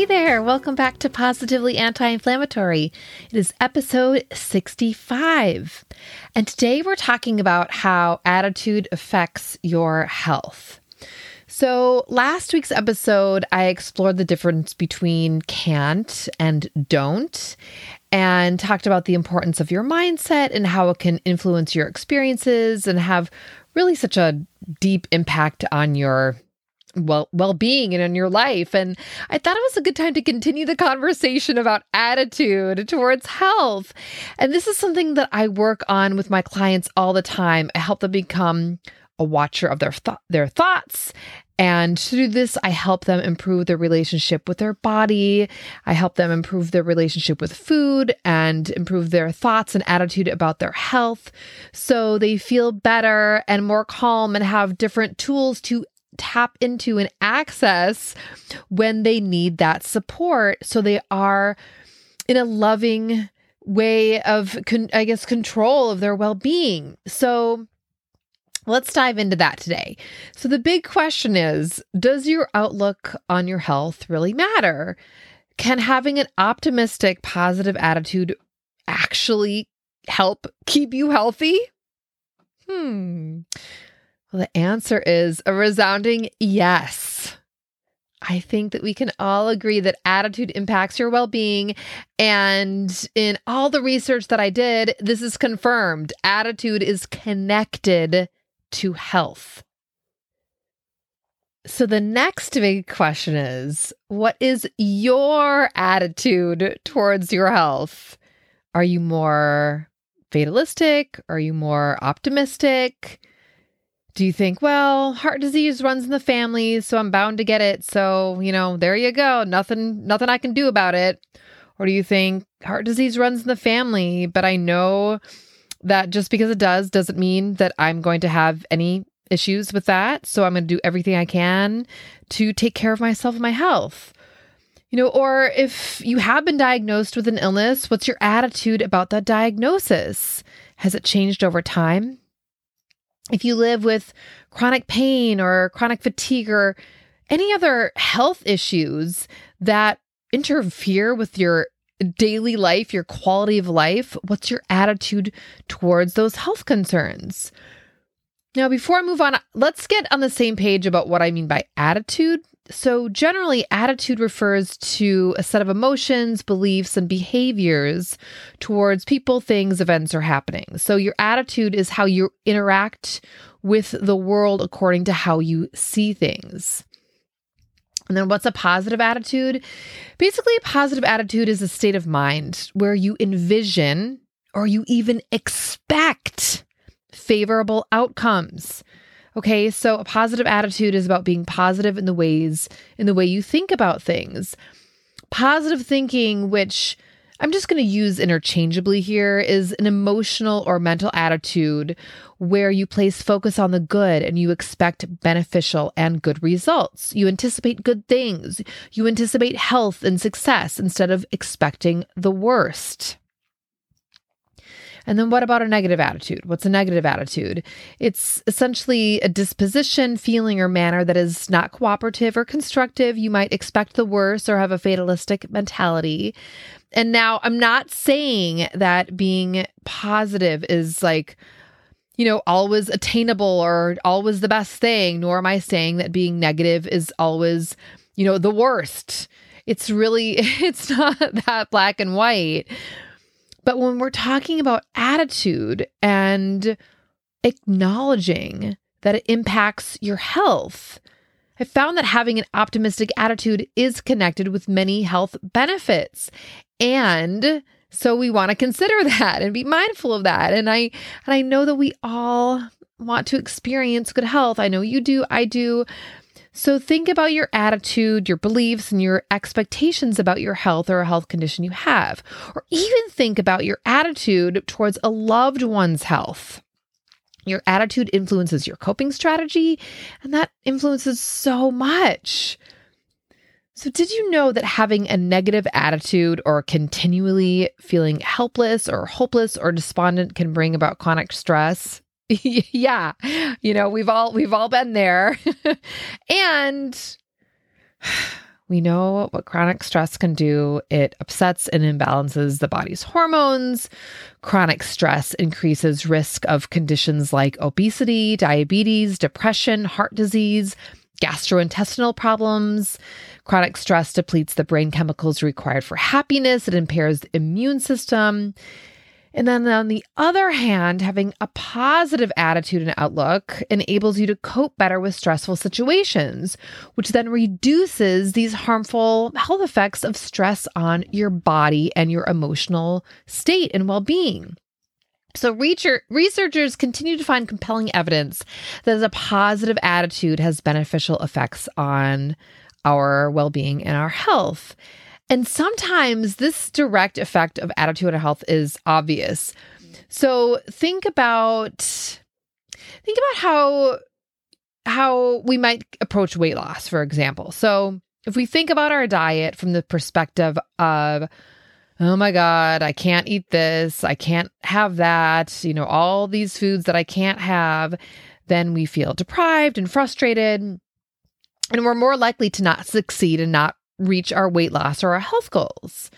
Hey there, welcome back to Positively Anti Inflammatory. It is episode 65. And today we're talking about how attitude affects your health. So, last week's episode, I explored the difference between can't and don't and talked about the importance of your mindset and how it can influence your experiences and have really such a deep impact on your well well-being and in your life. And i thought it was a good time to continue the conversation about attitude towards health. And this is something that i work on with my clients all the time. I help them become a watcher of their th- their thoughts. And through this i help them improve their relationship with their body. I help them improve their relationship with food and improve their thoughts and attitude about their health so they feel better and more calm and have different tools to tap into and access when they need that support. So they are in a loving way of, con- I guess, control of their well being. So let's dive into that today. So the big question is Does your outlook on your health really matter? Can having an optimistic, positive attitude actually help keep you healthy? Hmm. Well, the answer is a resounding yes. I think that we can all agree that attitude impacts your well being. And in all the research that I did, this is confirmed. Attitude is connected to health. So the next big question is what is your attitude towards your health? Are you more fatalistic? Are you more optimistic? Do you think, well, heart disease runs in the family, so I'm bound to get it. So, you know, there you go. Nothing nothing I can do about it. Or do you think heart disease runs in the family, but I know that just because it does doesn't mean that I'm going to have any issues with that. So I'm going to do everything I can to take care of myself and my health. You know, or if you have been diagnosed with an illness, what's your attitude about that diagnosis? Has it changed over time? If you live with chronic pain or chronic fatigue or any other health issues that interfere with your daily life, your quality of life, what's your attitude towards those health concerns? Now, before I move on, let's get on the same page about what I mean by attitude so, generally, attitude refers to a set of emotions, beliefs, and behaviors towards people, things, events, or happenings. So, your attitude is how you interact with the world according to how you see things. And then, what's a positive attitude? Basically, a positive attitude is a state of mind where you envision or you even expect favorable outcomes. Okay, so a positive attitude is about being positive in the ways in the way you think about things. Positive thinking, which I'm just going to use interchangeably here, is an emotional or mental attitude where you place focus on the good and you expect beneficial and good results. You anticipate good things. You anticipate health and success instead of expecting the worst. And then what about a negative attitude? What's a negative attitude? It's essentially a disposition, feeling, or manner that is not cooperative or constructive. You might expect the worst or have a fatalistic mentality. And now I'm not saying that being positive is like, you know, always attainable or always the best thing, nor am I saying that being negative is always, you know, the worst. It's really, it's not that black and white. But when we're talking about attitude and acknowledging that it impacts your health, I found that having an optimistic attitude is connected with many health benefits. And so we want to consider that and be mindful of that. And I and I know that we all want to experience good health. I know you do, I do. So think about your attitude, your beliefs, and your expectations about your health or a health condition you have. Or even think about your attitude towards a loved one's health. Your attitude influences your coping strategy, and that influences so much. So, did you know that having a negative attitude or continually feeling helpless or hopeless or despondent can bring about chronic stress? yeah. You know, we've all we've all been there. and we know what chronic stress can do. It upsets and imbalances the body's hormones. Chronic stress increases risk of conditions like obesity, diabetes, depression, heart disease, gastrointestinal problems. Chronic stress depletes the brain chemicals required for happiness, it impairs the immune system. And then on the other hand, having a positive attitude and outlook enables you to cope better with stressful situations, which then reduces these harmful health effects of stress on your body and your emotional state and well being. So, researchers continue to find compelling evidence that a positive attitude has beneficial effects on our well being and our health. And sometimes this direct effect of attitude and health is obvious. So, think about think about how how we might approach weight loss, for example. So, if we think about our diet from the perspective of oh my God, I can't eat this. I can't have that. You know, all these foods that I can't have. Then we feel deprived and frustrated. And we're more likely to not succeed and not reach our weight loss or our health goals.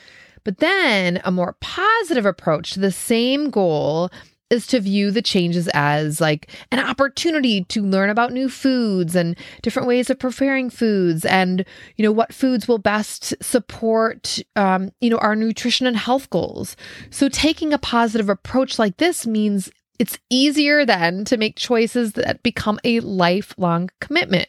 But then a more positive approach to the same goal is to view the changes as like an opportunity to learn about new foods and different ways of preparing foods and you know what foods will best support um, you know our nutrition and health goals so taking a positive approach like this means it's easier then to make choices that become a lifelong commitment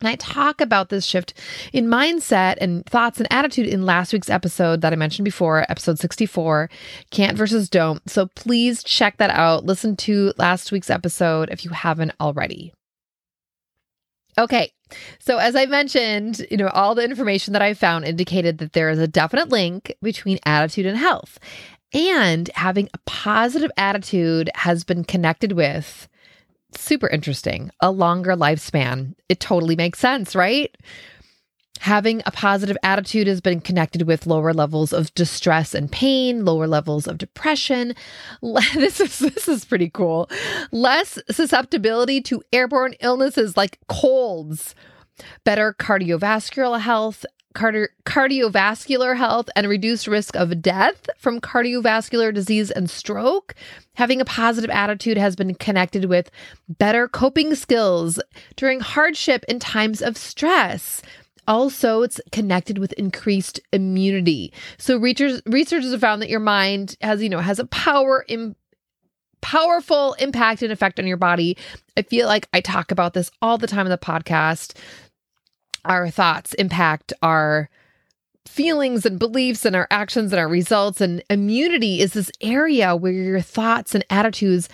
and I talk about this shift in mindset and thoughts and attitude in last week's episode that I mentioned before, episode 64, Can't versus Don't. So please check that out. Listen to last week's episode if you haven't already. Okay. So as I mentioned, you know, all the information that I found indicated that there is a definite link between attitude and health. And having a positive attitude has been connected with super interesting. A longer lifespan. It totally makes sense, right? Having a positive attitude has been connected with lower levels of distress and pain, lower levels of depression. This is this is pretty cool. Less susceptibility to airborne illnesses like colds, better cardiovascular health, cardi- cardiovascular health and reduced risk of death from cardiovascular disease and stroke. Having a positive attitude has been connected with better coping skills during hardship and times of stress. Also, it's connected with increased immunity. So researchers, researchers have found that your mind has, you know, has a power in powerful impact and effect on your body. I feel like I talk about this all the time in the podcast our thoughts impact our feelings and beliefs and our actions and our results. And immunity is this area where your thoughts and attitudes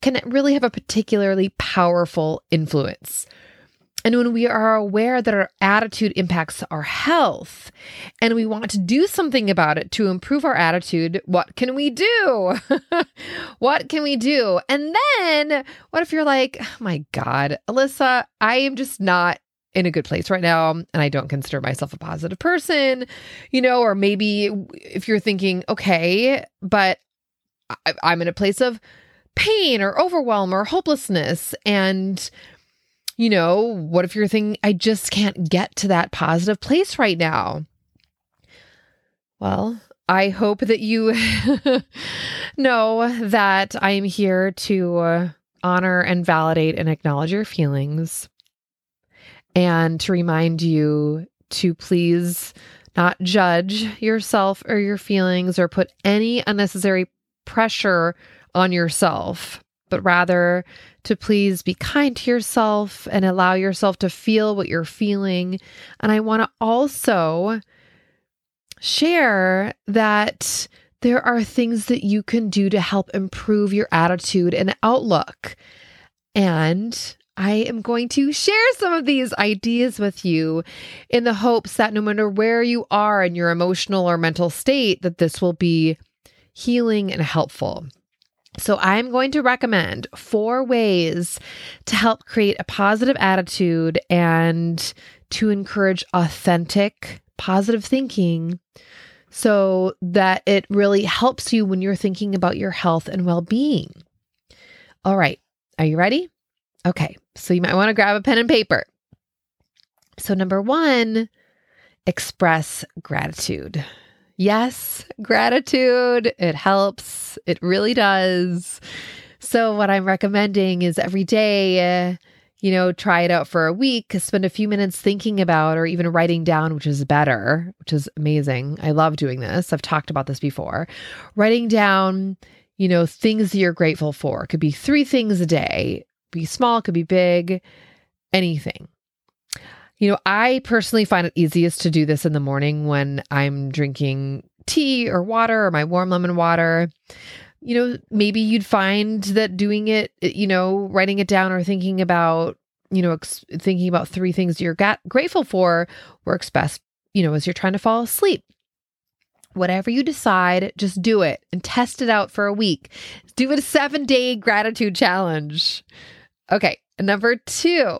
can really have a particularly powerful influence. And when we are aware that our attitude impacts our health and we want to do something about it to improve our attitude, what can we do? what can we do? And then what if you're like, oh my God, Alyssa, I am just not in a good place right now and I don't consider myself a positive person, you know, or maybe if you're thinking, okay, but I, I'm in a place of pain or overwhelm or hopelessness and you know, what if you're thinking, I just can't get to that positive place right now? Well, I hope that you know that I am here to honor and validate and acknowledge your feelings and to remind you to please not judge yourself or your feelings or put any unnecessary pressure on yourself, but rather to please be kind to yourself and allow yourself to feel what you're feeling. And I want to also share that there are things that you can do to help improve your attitude and outlook. And I am going to share some of these ideas with you in the hopes that no matter where you are in your emotional or mental state, that this will be healing and helpful. So, I'm going to recommend four ways to help create a positive attitude and to encourage authentic, positive thinking so that it really helps you when you're thinking about your health and well being. All right, are you ready? Okay, so you might want to grab a pen and paper. So, number one, express gratitude. Yes, gratitude. It helps. It really does. So, what I'm recommending is every day, you know, try it out for a week, spend a few minutes thinking about or even writing down, which is better, which is amazing. I love doing this. I've talked about this before. Writing down, you know, things you're grateful for. It could be three things a day, be small, could be big, anything. You know, I personally find it easiest to do this in the morning when I'm drinking tea or water or my warm lemon water. You know, maybe you'd find that doing it, you know, writing it down or thinking about, you know, ex- thinking about three things you're grateful for works best, you know, as you're trying to fall asleep. Whatever you decide, just do it and test it out for a week. Do a seven day gratitude challenge. Okay, number two,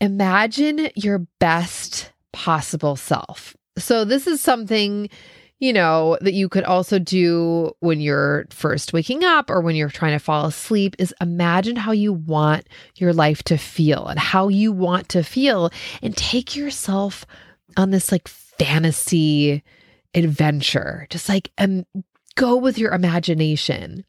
imagine your best possible self. So, this is something, you know, that you could also do when you're first waking up or when you're trying to fall asleep is imagine how you want your life to feel and how you want to feel and take yourself on this like fantasy adventure. Just like um, go with your imagination.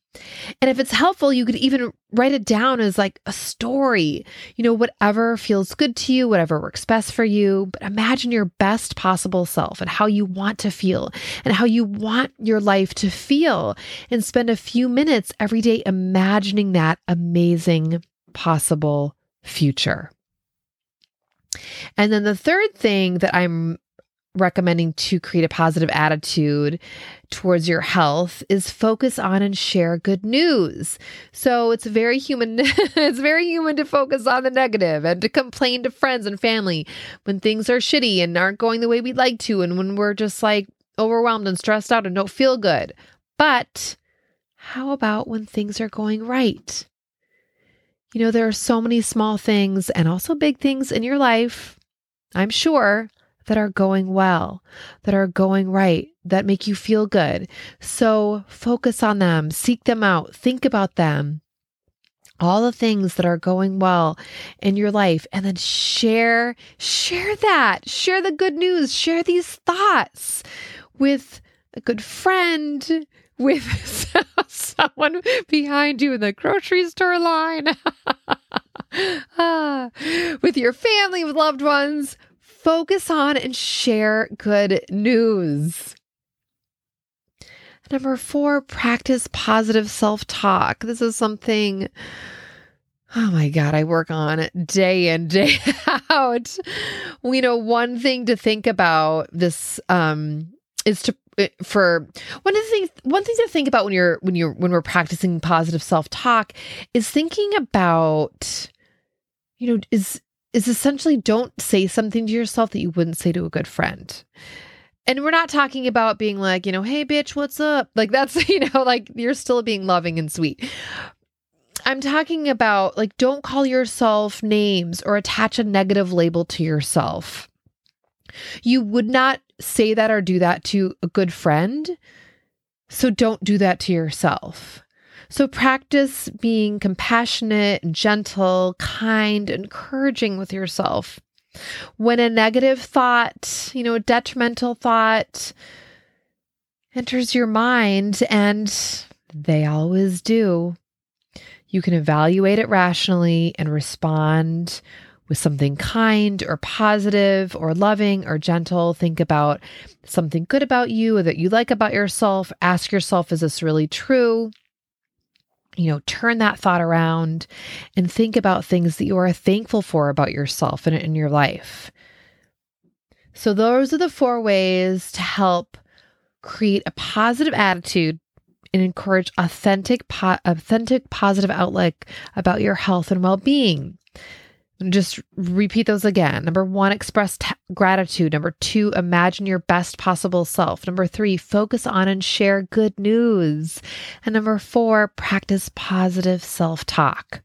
And if it's helpful, you could even write it down as like a story, you know, whatever feels good to you, whatever works best for you. But imagine your best possible self and how you want to feel and how you want your life to feel. And spend a few minutes every day imagining that amazing possible future. And then the third thing that I'm recommending to create a positive attitude towards your health is focus on and share good news. So it's very human it's very human to focus on the negative and to complain to friends and family when things are shitty and aren't going the way we'd like to and when we're just like overwhelmed and stressed out and don't feel good. But how about when things are going right? You know, there are so many small things and also big things in your life, I'm sure, that are going well, that are going right, that make you feel good. So focus on them, seek them out, think about them, all the things that are going well in your life, and then share, share that, share the good news, share these thoughts with a good friend, with someone behind you in the grocery store line, ah, with your family, with loved ones focus on and share good news. Number four, practice positive self talk. This is something, oh my God, I work on day in, day out. We know one thing to think about this um, is to eh, for one of the things one thing to think about when you're when you're when we're practicing positive self-talk is thinking about you know is is essentially don't say something to yourself that you wouldn't say to a good friend. And we're not talking about being like, you know, hey, bitch, what's up? Like, that's, you know, like you're still being loving and sweet. I'm talking about like, don't call yourself names or attach a negative label to yourself. You would not say that or do that to a good friend. So don't do that to yourself. So practice being compassionate, gentle, kind, encouraging with yourself. When a negative thought, you know, a detrimental thought enters your mind, and they always do, you can evaluate it rationally and respond with something kind or positive or loving or gentle. Think about something good about you or that you like about yourself. Ask yourself, is this really true? You know, turn that thought around and think about things that you are thankful for about yourself and in your life. So, those are the four ways to help create a positive attitude and encourage authentic, po- authentic, positive outlook about your health and well being. Just repeat those again. Number one, express t- gratitude. Number two, imagine your best possible self. Number three, focus on and share good news. And number four, practice positive self talk.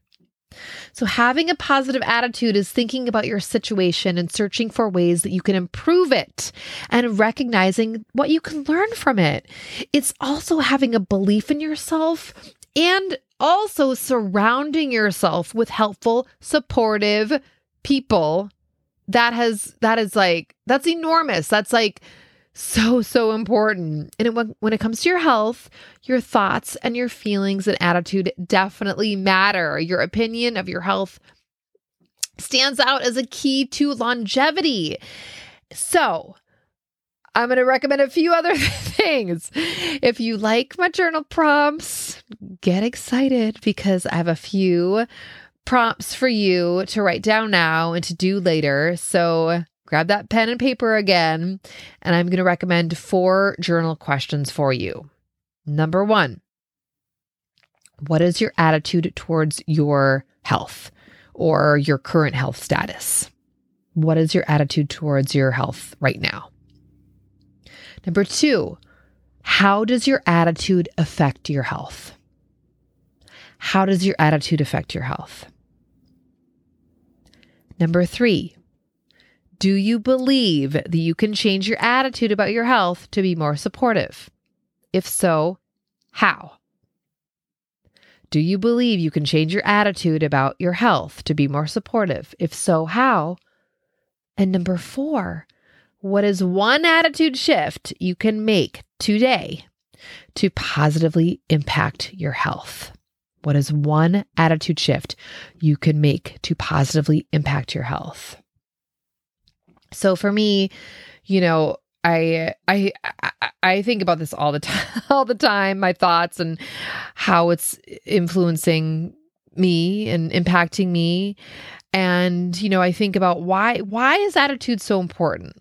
So, having a positive attitude is thinking about your situation and searching for ways that you can improve it and recognizing what you can learn from it. It's also having a belief in yourself and also surrounding yourself with helpful, supportive people. That has, that is like, that's enormous. That's like, so so important and when, when it comes to your health your thoughts and your feelings and attitude definitely matter your opinion of your health stands out as a key to longevity so i'm going to recommend a few other things if you like my journal prompts get excited because i have a few prompts for you to write down now and to do later so grab that pen and paper again, and I'm going to recommend four journal questions for you. Number one, what is your attitude towards your health or your current health status? What is your attitude towards your health right now? Number two, how does your attitude affect your health? How does your attitude affect your health? Number three, do you believe that you can change your attitude about your health to be more supportive? If so, how? Do you believe you can change your attitude about your health to be more supportive? If so, how? And number four, what is one attitude shift you can make today to positively impact your health? What is one attitude shift you can make to positively impact your health? So for me, you know, I, I I think about this all the time all the time my thoughts and how it's influencing me and impacting me and you know I think about why why is attitude so important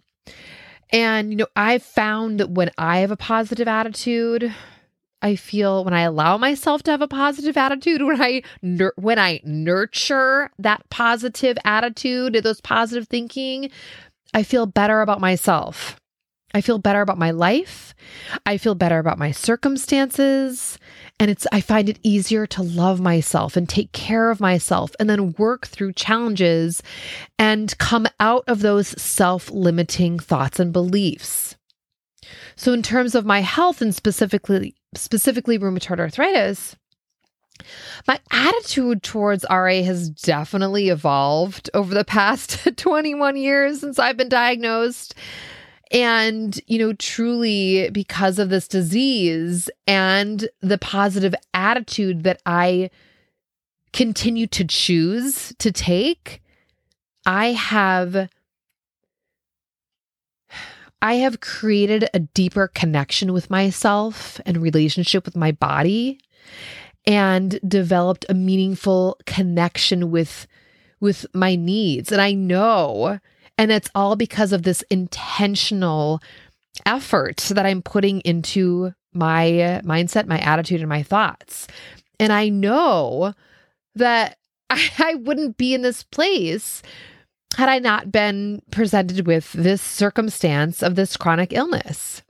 and you know I've found that when I have a positive attitude I feel when I allow myself to have a positive attitude when I nur- when I nurture that positive attitude those positive thinking I feel better about myself. I feel better about my life. I feel better about my circumstances. And it's, I find it easier to love myself and take care of myself and then work through challenges and come out of those self limiting thoughts and beliefs. So, in terms of my health and specifically, specifically rheumatoid arthritis, my attitude towards RA has definitely evolved over the past 21 years since I've been diagnosed. And, you know, truly because of this disease and the positive attitude that I continue to choose to take, I have. I have created a deeper connection with myself and relationship with my body and developed a meaningful connection with with my needs and i know and it's all because of this intentional effort that i'm putting into my mindset my attitude and my thoughts. And i know that I, I wouldn't be in this place had i not been presented with this circumstance of this chronic illness.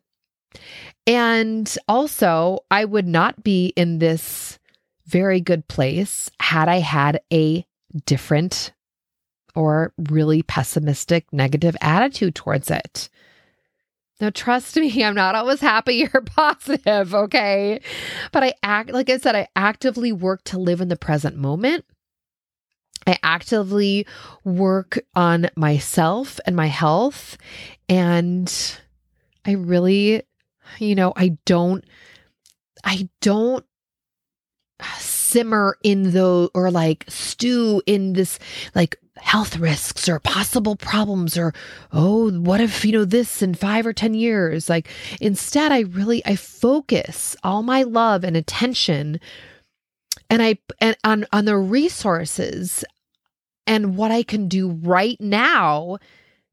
And also i would not be in this very good place had I had a different or really pessimistic, negative attitude towards it. Now, trust me, I'm not always happy or positive, okay? But I act, like I said, I actively work to live in the present moment. I actively work on myself and my health. And I really, you know, I don't, I don't simmer in those or like stew in this like health risks or possible problems or oh what if you know this in 5 or 10 years like instead I really I focus all my love and attention and I and on on the resources and what I can do right now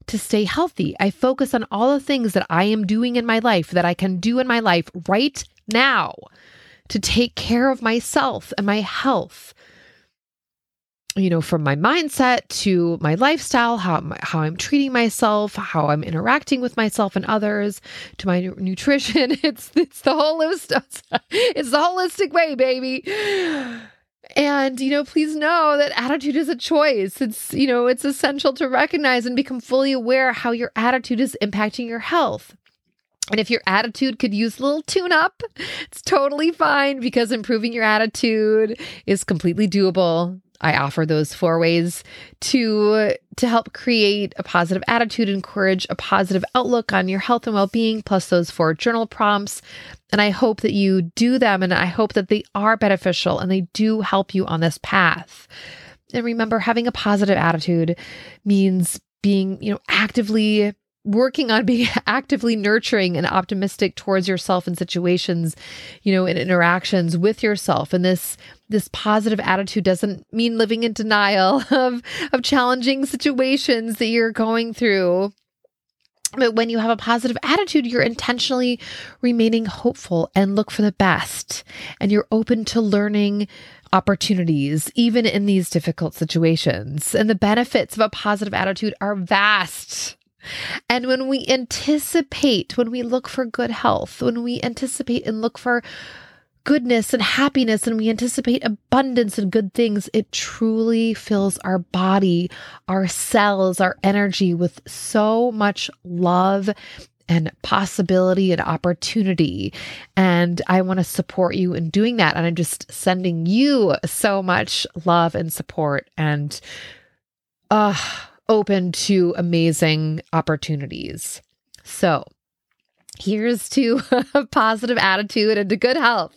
to stay healthy. I focus on all the things that I am doing in my life that I can do in my life right now to take care of myself and my health you know from my mindset to my lifestyle how how I'm treating myself how I'm interacting with myself and others to my nutrition. It's it's the list it's the holistic way baby. And you know please know that attitude is a choice. It's you know it's essential to recognize and become fully aware how your attitude is impacting your health and if your attitude could use a little tune up, it's totally fine because improving your attitude is completely doable. I offer those four ways to to help create a positive attitude, encourage a positive outlook on your health and well-being plus those four journal prompts. And I hope that you do them and I hope that they are beneficial and they do help you on this path. And remember having a positive attitude means being, you know, actively working on being actively nurturing and optimistic towards yourself in situations you know in interactions with yourself and this this positive attitude doesn't mean living in denial of of challenging situations that you're going through but when you have a positive attitude, you're intentionally remaining hopeful and look for the best. And you're open to learning opportunities, even in these difficult situations. And the benefits of a positive attitude are vast. And when we anticipate, when we look for good health, when we anticipate and look for goodness and happiness, and we anticipate abundance and good things, it truly fills our body, our cells, our energy with so much love and possibility and opportunity. And I want to support you in doing that. And I'm just sending you so much love and support. And, uh, open to amazing opportunities. So, here's to a positive attitude and to good health.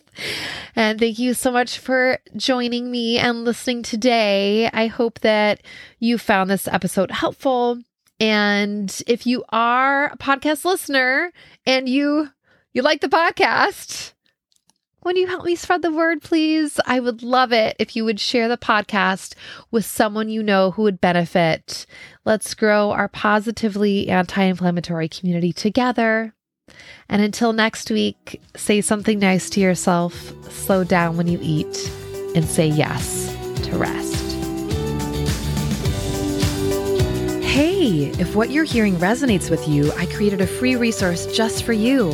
And thank you so much for joining me and listening today. I hope that you found this episode helpful. And if you are a podcast listener and you you like the podcast, would you help me spread the word, please? I would love it if you would share the podcast with someone you know who would benefit. Let's grow our positively anti inflammatory community together. And until next week, say something nice to yourself, slow down when you eat, and say yes to rest. Hey, if what you're hearing resonates with you, I created a free resource just for you.